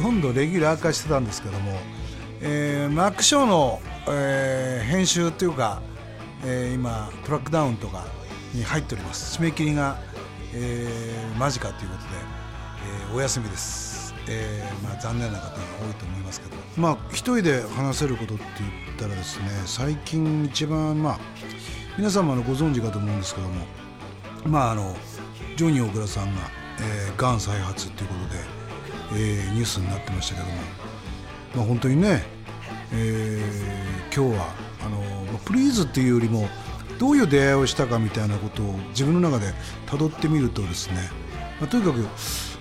浩二が、まあ、ほとんどレギュラー化してたんですけども、えー、マックショーの、えー、編集というか、えー、今トラックダウンとかに入っております。締め切りが、えー、間近ということで、えー、お休みです、えーまあ、残念な方が多いと思いますけど。まあ一人で話せることって言ったらですね最近一番まあ皆様のご存知かと思うんですけどもまああのジョニー大倉さんが、えー、がん再発ということで、えー、ニュースになってましたけども、まあ、本当にね、えー、今日はあの、プリーズっていうよりもどういう出会いをしたかみたいなことを自分の中で辿ってみるとですね、まあ、とにかく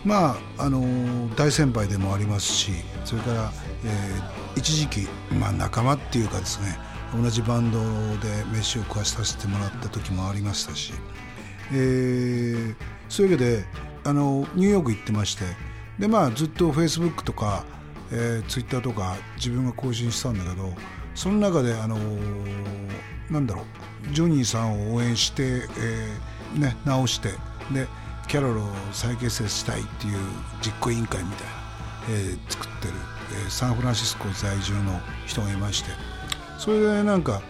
まああの大先輩でもありますしそれから、えー、一時期、まあ、仲間っていうかですね同じバンドで飯を食わさせてもらった時もありましたし、えー、そういうわけであのニューヨーク行ってましてで、まあ、ずっとフェイスブックとか、えー、ツイッターとか自分が更新したんだけどその中であのなんだろうジョニーさんを応援して、えーね、直してでキャロルを再結成したいっていう実行委員会みたいな、えー、作ってる、えー、サンフランシスコ在住の人がいましてそれでなんか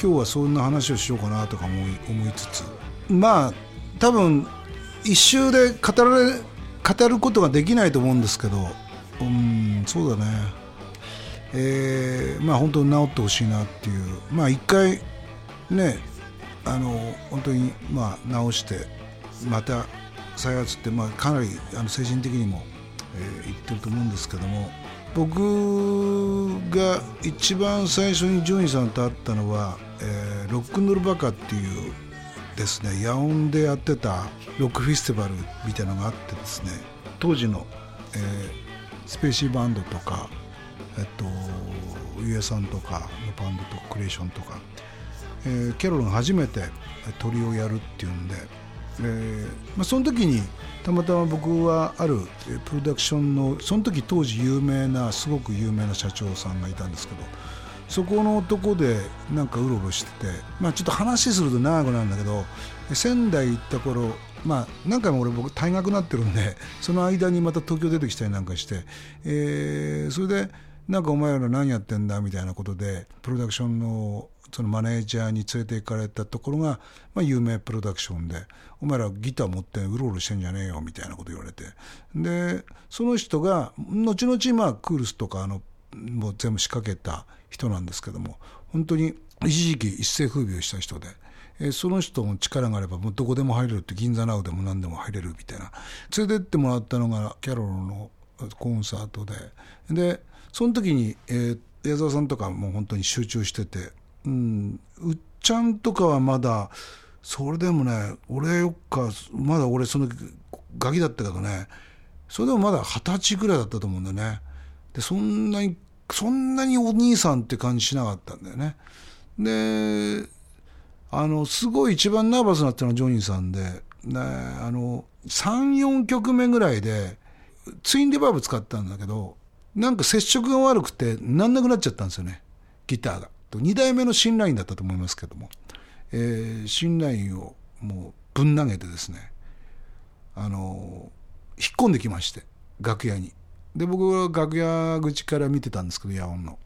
今日はそんな話をしようかなとか思い思いつつまあ多分一周で語られ語ることができないと思うんですけどうんそうだね。えー、まあ本当に治ってほしいなっていう。まあ一回ねあの本当にまあ治してまた再発って、まあ、かなりあの精神的にも、えー、言ってると思うんですけども。僕が一番最初にジョニーさんと会ったのは、えー、ロックンロールバカっていうですね野音でやってたロックフェスティバルみたいなのがあってですね当時の、えー、スペーシーバンドとかえっとゆえさんとかのバンドとクリエーションとか、えー、キャロルが初めて鳥をやるっていうんで、えーまあ、その時にたまたま僕はあるプロダクションのその時当時有名なすごく有名な社長さんがいたんですけどそこのとこでなんかうろうろしてて、まあ、ちょっと話すると長くなるんだけど仙台行った頃まあ何回も俺僕退学になってるんで その間にまた東京出てきたりなんかして、えー、それでなんかお前ら何やってんだみたいなことでプロダクションのそのマネージャーに連れて行かれたところが、まあ、有名プロダクションで「お前らギター持ってうろうろしてんじゃねえよ」みたいなこと言われて。でその人が後々まあクールスとかあのもう全部仕掛けた人なんですけども本当に一時期一世風靡をした人で。えその人の力があればもうどこでも入れるって銀座ナウでも何でも入れるみたいな連れてってもらったのがキャロルのコンサートででその時に、えー、矢沢さんとかも本当に集中してて、うん、うっちゃんとかはまだそれでもね俺よっかまだ俺そのガキだったけどねそれでもまだ二十歳ぐらいだったと思うんだよねでそんなにそんなにお兄さんって感じしなかったんだよね。で、あの、すごい一番ナーバスになったのはジョニーさんで、ね、あの、3、4曲目ぐらいで、ツインリバーブ使ったんだけど、なんか接触が悪くてなんなくなっちゃったんですよね、ギターが。2代目の新ラインだったと思いますけども、えー、新ラインをもうぶん投げてですね、あの、引っ込んできまして、楽屋に。で僕は楽屋口から見てたんですけど野音の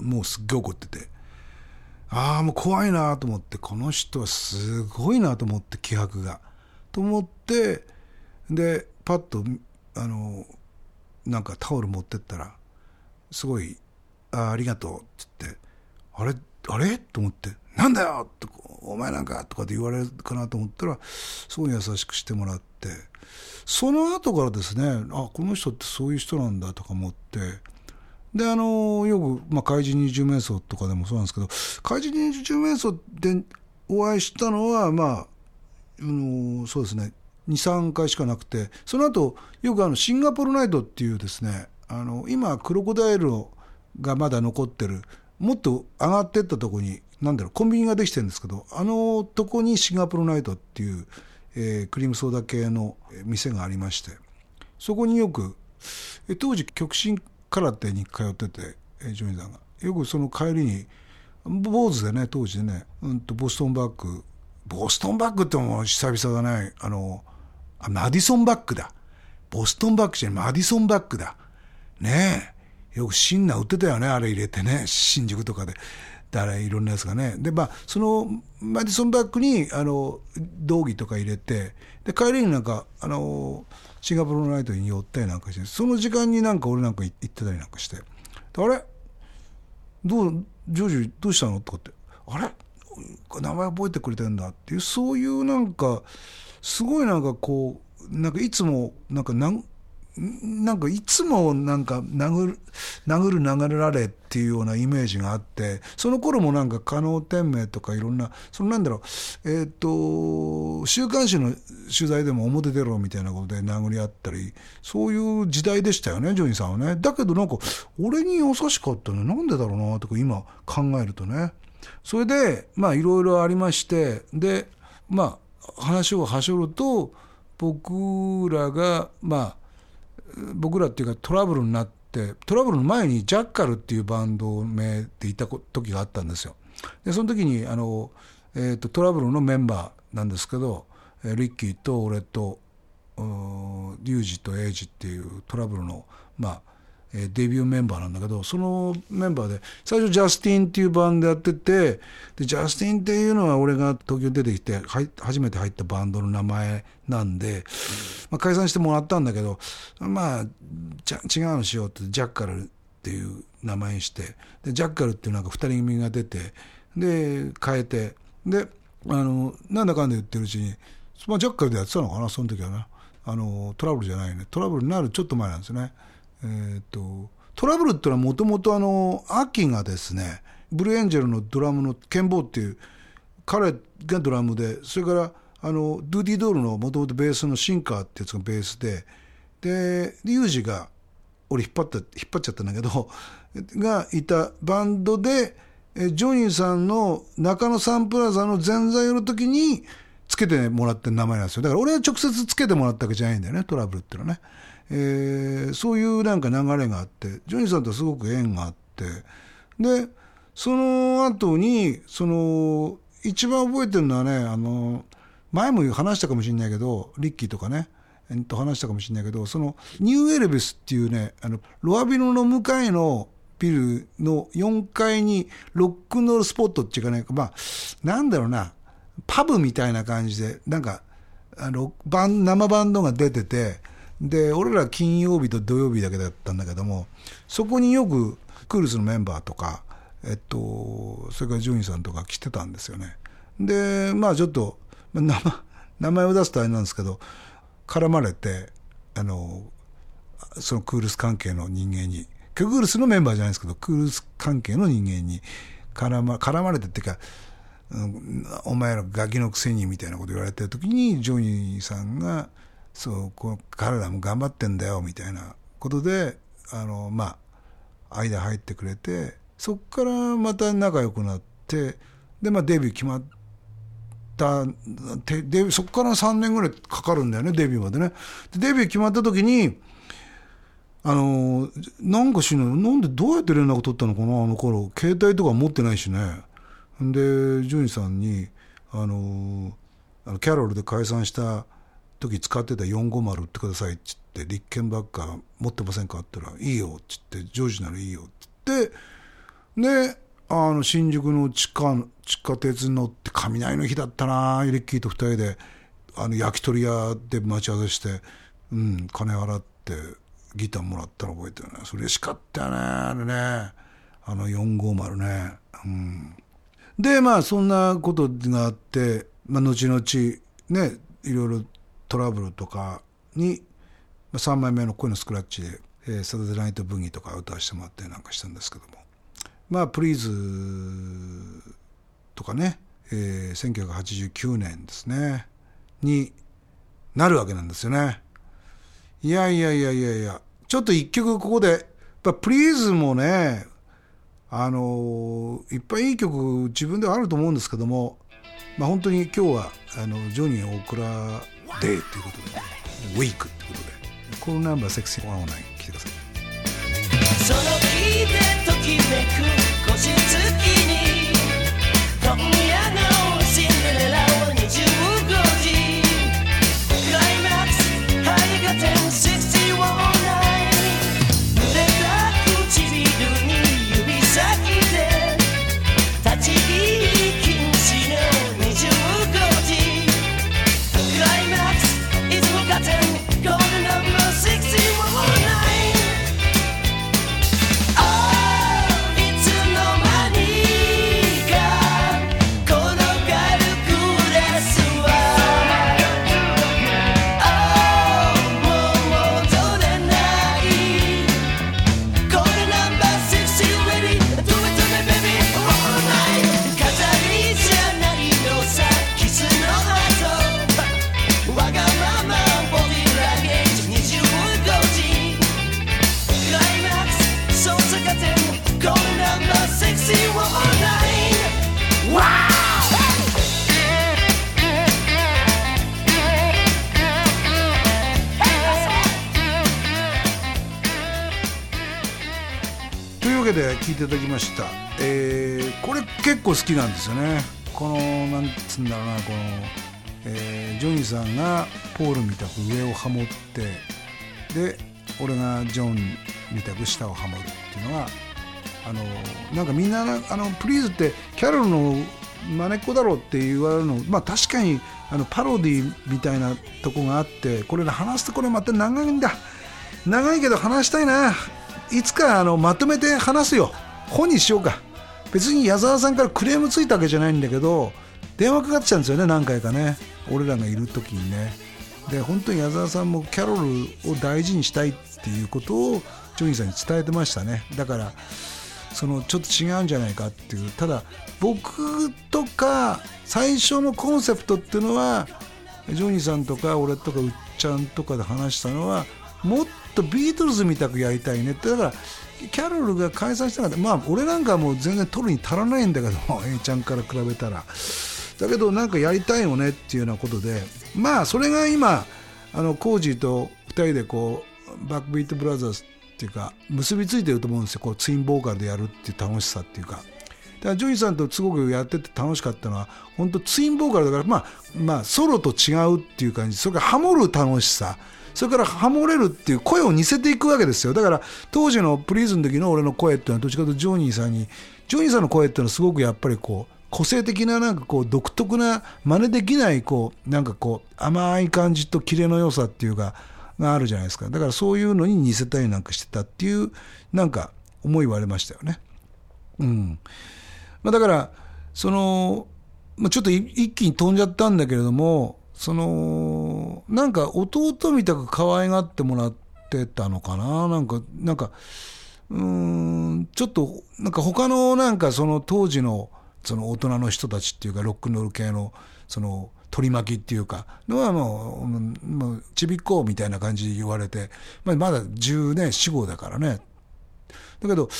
もうすっげえ怒っててああもう怖いなと思ってこの人はすごいなと思って気迫がと思ってでパッとあのなんかタオル持ってったらすごい「あありがとう」っつって「あれあれ?」と思って「なんだよ!」って「お前なんか」とかで言われるかなと思ったらすごい優しくしてもらって。その後からですねあこの人ってそういう人なんだとか思ってであのよく、まあ、怪人二十面相とかでもそうなんですけど怪人二十面相でお会いしたのはまあ、あのそうですね23回しかなくてその後よくあのシンガポールナイトっていうですねあの今クロコダイルがまだ残ってるもっと上がってったとこになんだろうコンビニができてるんですけどあのとこにシンガポールナイトっていうえー、クリームソーダ系の店がありましてそこによく、え当時極真空手に通ってて、えー、ジョニーさんが。よくその帰りに坊主でね当時ね、うんとボストンバッグボストンバッグっても久々だね。あのマディソンバッグだ。ボストンバッグじゃないマディソンバッグだ。ねえ。よくシンナー売ってたよねあれ入れてね。新宿とかで。だからいろんなやつがね。でまあそのマディソンバッグにあの道着とか入れてで帰りになんかあのシンガポールナイトに寄ったりなんかしてその時間になんか俺なんか行ってたりなんかして。あれ？どうジョージどうしたの？とかって。あれ？名前覚えてくれてんだっていうそういうなんかすごいなんかこうなんかいつもなんかなんなんかいつもなんか殴る殴る殴られっていうようなイメージがあってその頃もなんか加納天明とかいろんなそのなんだろうえっ、ー、と週刊誌の取材でも表出ろみたいなことで殴り合ったりそういう時代でしたよねジョニーさんはね。だけどなんか俺に優しかったのなんでだろうなとか今考えるとね。それでまあいろいろありましてでまあ話をはしょると僕らがまあ僕らっていうかトラブルになってトラブルの前にジャッカルっていうバンド名でいた時があったんですよ。でその時にあの、えーと、トラブルのメンバーなんですけどリッキーと俺とリュウジとエイジっていうトラブルのまあえデビューメンバーなんだけどそのメンバーで最初ジャスティンっていうバンドやっててでジャスティンっていうのは俺が東京に出てきて初めて入ったバンドの名前なんで、まあ、解散してもらったんだけどまあじゃ違うのしようってジャッカルっていう名前にしてでジャッカルっていうなんか2人組が出てで変えてであのなんだかんだ言ってるうちに、まあ、ジャッカルでやってたのかなその時はねあのトラブルじゃないねトラブルになるちょっと前なんですよね。えーと、トラブルっていうのはもともとあの秋がですねブルーエンジェルのドラムのケンボーっていう彼がドラムでそれからあのドゥーディ・ドールのもともとベースのシンカーってやつがベースででユージが俺引っ張った引っ張っちゃったんだけど がいたバンドでジョニーさんの中野サンプラザの前座の時につけてもらってる名前なんですよ。だから俺は直接つけてもらったわけじゃないんだよね。トラブルっていうのはね。えー、そういうなんか流れがあってジョニーさんとすごく縁があって。でその後にその一番覚えてるのはねあの前も話したかもしれないけどリッキーとかね。えっと話したかもしれないけどそのニューエルビスっていうねあのロアビノの向かいのビルの4階にロックンロールスポットっていうかねまあなんだろうな。パブみたいな感じでなんかあのバン生バンドが出ててで俺ら金曜日と土曜日だけだったんだけどもそこによくクールスのメンバーとか、えっと、それからジョニーさんとか来てたんですよね。でまあちょっと名前名前を出すとあれなんですけど絡まれてあのそのクールス関係の人間にクールスのメンバーじゃないですけどクールス関係の人間に絡ま絡まれてっていうか、お前らガキのくせにみたいなこと言われてる時にジョニーさんがそうこ彼らも頑張ってんだよみたいなことであのまあ間入ってくれてそこからまた仲良くなってで、まあ、デビュー決まったでそこから3年ぐらいかかるんだよねデビューまでね。でデビュー決まった時にあのなんかしないなんでどうやって連絡取ったのかなあの頃。携帯とか持ってないしね。でジョニーさんにあのあのキャロルで解散した時使ってた450売ってくださいっつって立憲ばっか持ってませんかって言ったらいいよっつってジョージならいいよっつってであの新宿の地下地下鉄に乗って雷の日だったなリッキーと2人であの焼き鳥屋で待ち合わせしてうん金払ってギターもらったの覚えてるね。それ嬉しかったよねあれね。あの450ね。うん。でまあそんなことがあって、まあ、後々ねいろいろトラブルとかにまあ3枚目の声のスクラッチで「えー、サタデーナイトブギー」とか歌わせてもらったりなんかしたんですけども。まあ「プリーズ」とかね、えー、1989年ですね。になるわけなんですよね。いやいやいやいやいや。ちょっと一曲ここでプリーズもねあのいっぱいいい曲自分ではあると思うんですけどもまあ本当に今日はあのジョニーオクラデーということで、ウィークということで、このナンバーセクシー109来てください。結構好きなんですよね。このなんつうんだろうなこの、えー、ジョニーさんがポールみたく上をハモってで俺がジョンみたく下をハモるっていうのはあのなんかみんなあのプリーズってキャロルのまねっこだろうって言われるのまあ確かにあのパロディみたいなとこがあってこれね話すとこれまた長いんだ。長いけど話したいな。いつかあのまとめて話すよ。本にしようか。別に矢沢さんからクレームついたわけじゃないんだけど電話かかってきたんですよね何回かね。俺らがいる時にね。で本当に矢沢さんもキャロルを大事にしたいっていうことをジョニーさんに伝えてましたね。だからそのちょっと違うんじゃないかっていう。ただ僕とか最初のコンセプトっていうのはジョニーさんとか俺とかうっちゃんとかで話したのはもっとビートルズみたくやりたいねって。だからキャロルが解散したかった。まあ俺なんかもう全然取るに足らないんだけど A ちゃんから比べたら。だけどなんかやりたいよねっていうようなことで。まあそれが今あのコージーと2人でこうバックビートブラザーズっていうか結びついてると思うんですよ。こうツインボーカルでやるっていう楽しさっていうか。だからジョニーさんとすごくやってて楽しかったのは本当ツインボーカルだからまあまあソロと違うっていう感じ。それからハモる楽しさ。それからハモれるっていう声を似せていくわけですよ。だから当時のプリーズの時の俺の声っていうのはどっちかというとジョニーさんにジョニーさんの声っていうのはすごくやっぱりこう個性的ななんかこう独特な真似できないこうなんかこう甘い感じとキレの良さっていうかがあるじゃないですか。だからそういうのに似せたりなんかしてたっていうなんか思いはありましたよね。うん。まあ、だからその、まあ、ちょっと一気に飛んじゃったんだけれどもそのなんか弟みたく可愛がってもらってたのかな？なんかなんかうんちょっとなんか他のなんかその当時のその大人の人たちっていうかロックンロール系のその取り巻きっていうかのはもうもうちびっこみたいな感じで言われて、まあ、まだ10年死後だからね。だけど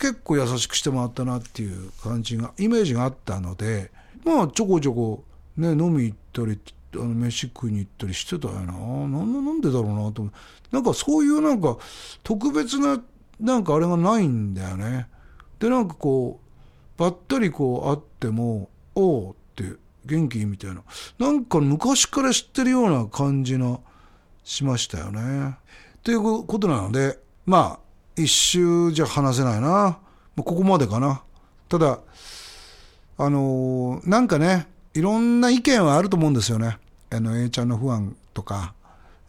結構優しくしてもらったなっていう感じがイメージがあったのでまあちょこちょこね飲み行ったりあの飯食いに行ったりしてたよななんなんでだろうなと思うなんかそういうなんか特別ななんかあれがないんだよねでなんかこうばったりこう会っても「おう」って元気みたいななんか昔から知ってるような感じのしましたよねということなのでまあ一周じゃ話せないな。ここまでかな。ただ、あのー、なんかね、いろんな意見はあると思うんですよね。あの、A ちゃんの不安とか、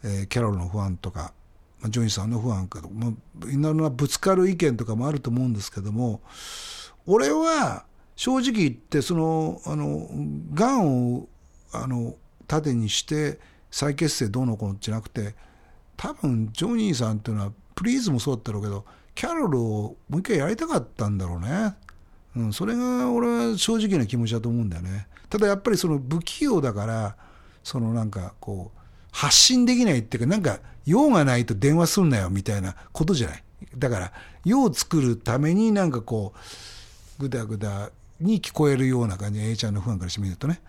えー、キャロルの不安とか、まあ、ジョニーさんの不安とか、まあ、いろんなぶつかる意見とかもあると思うんですけども、俺は正直言って、その、あの、がんを、あの、盾にして再結成どうのこうのじゃなくて、多分ジョニーさんっていうのはプリーズもそうだったろうけどキャロルをもう一回やりたかったんだろうね、うん、それが俺は正直な気持ちだと思うんだよね。ただやっぱりその不器用だからそのなんかこう発信できないっていうかなんか用がないと電話すんなよみたいなことじゃない。だから用を作るためになんかこうぐだぐだに聞こえるような感じ A ちゃんのファンからしてみるとね、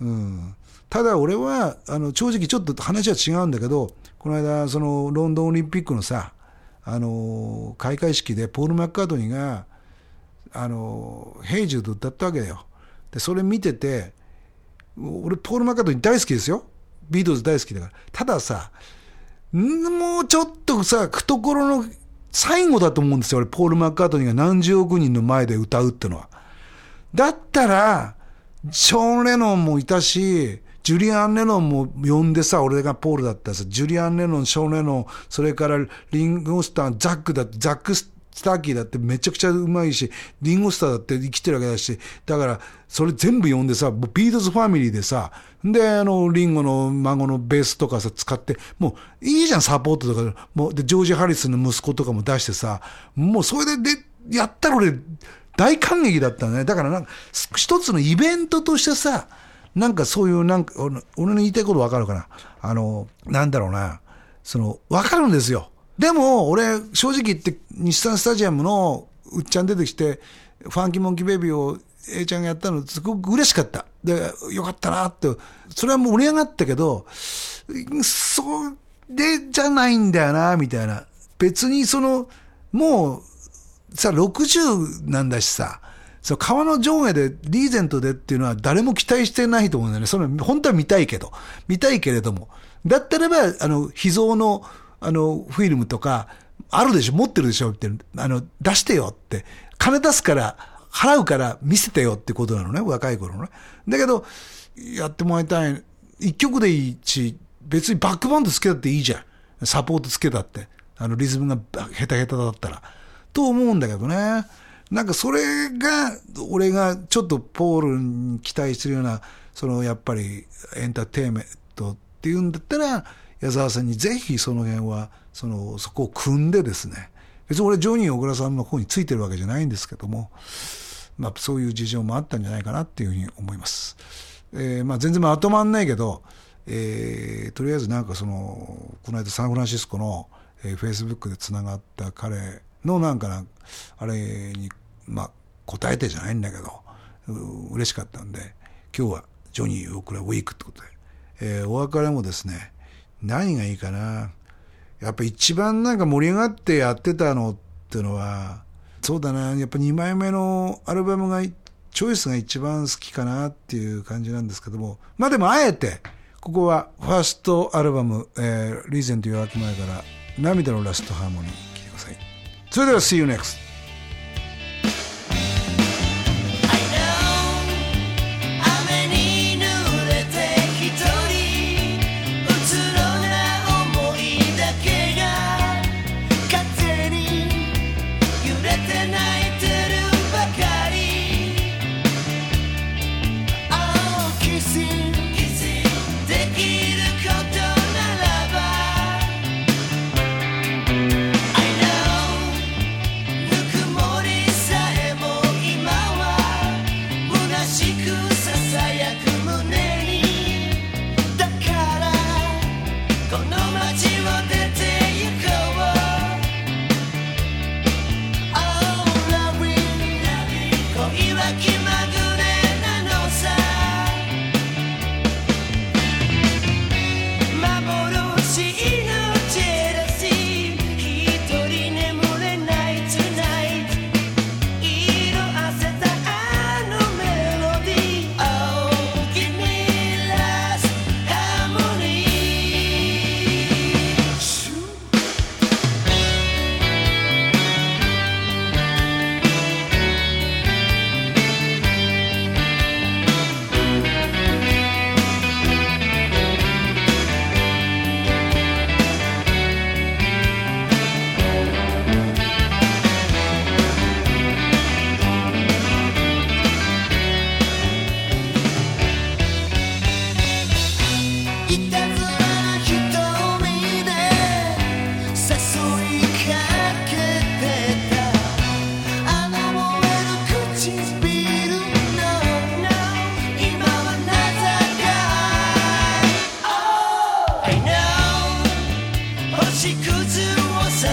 うん、ただ俺はあの正直ちょっと話は違うんだけどこの間そのロンドンオリンピックのさあの開会式でポール・マッカートニーが「あのヘイジュード」歌ったわけだよ。でそれ見てて俺ポール・マッカートニー大好きですよ。ビートルズ大好きだから。たださもうちょっとさ懐の最後だと思うんですよ。俺ポール・マッカートニーが何十億人の前で歌うってのは。だったらショーン・レノンもいたしジュリアン・レノンも呼んでさ、俺がポールだったらさ、ジュリアン・レノン、ショーン・レノン、それからリンゴスター、ザックだ、ザック・ススターキーだってめちゃくちゃうまいし、リンゴスターだって生きてるわけだし、だから、それ全部呼んでさ、ビートズファミリーでさ、で、あの、リンゴの孫のベースとかさ、使って、もう、いいじゃん、サポートとか、もう、で、ジョージ・ハリスの息子とかも出してさ、もう、それで、で、やったら俺、大感激だったね。だからなんか、一つのイベントとしてさ、なんかそういう、なんか、俺の言いたいことわかるかな？あの、なんだろうな。その、わかるんですよ。でも、俺、正直言って、日産スタジアムのうっちゃん出てきて、ファンキーモンキーベイビーを A ちゃんがやったの、すごく嬉しかった。で、よかったなって。それはもう盛り上がったけど、それじゃないんだよな、みたいな。別にその、もう、さ、60なんだしさ、そう川の上下でリーゼントでっていうのは誰も期待してないと思うんだよね。その本当は見たいけど。見たいけれども。だったらば、あの、秘蔵の、あの、フィルムとか、あるでしょ持ってるでしょって、あの、出してよって。金出すから、払うから見せてよってことなのね。若い頃のね。だけど、やってもらいたい。一曲でいいし、別にバックバンドつけたっていいじゃん。サポートつけたって。あの、リズムが下手下手だったら。と思うんだけどね。なんかそれが、俺がちょっとポールに期待してるような、そのやっぱりエンターテイメントっていうんだったら、矢沢さんにぜひその辺は、その、そこを組んでですね、別に俺ジョニー小倉さんの方についてるわけじゃないんですけども、まあそういう事情もあったんじゃないかなっていうふうに思います。えー、まあ全然まとまんないけど、えー、とりあえずなんかその、この間サンフランシスコの、えー、フェイスブックで繋がった彼のなんかな、あれに、まあ答えてじゃないんだけど、嬉しかったんで、今日はジョニー大倉ウィークってことで、えー、お別れもですね、何がいいかな。やっぱ一番なんか盛り上がってやってたのっていうのは、そうだな、やっぱ2枚目のアルバムが、チョイスが一番好きかなっていう感じなんですけども、まあでもあえて、ここはファーストアルバム、えー、リーゼント夜明け前から涙のラストハーモニー聴いてください。それでは See you next!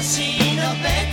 しのべて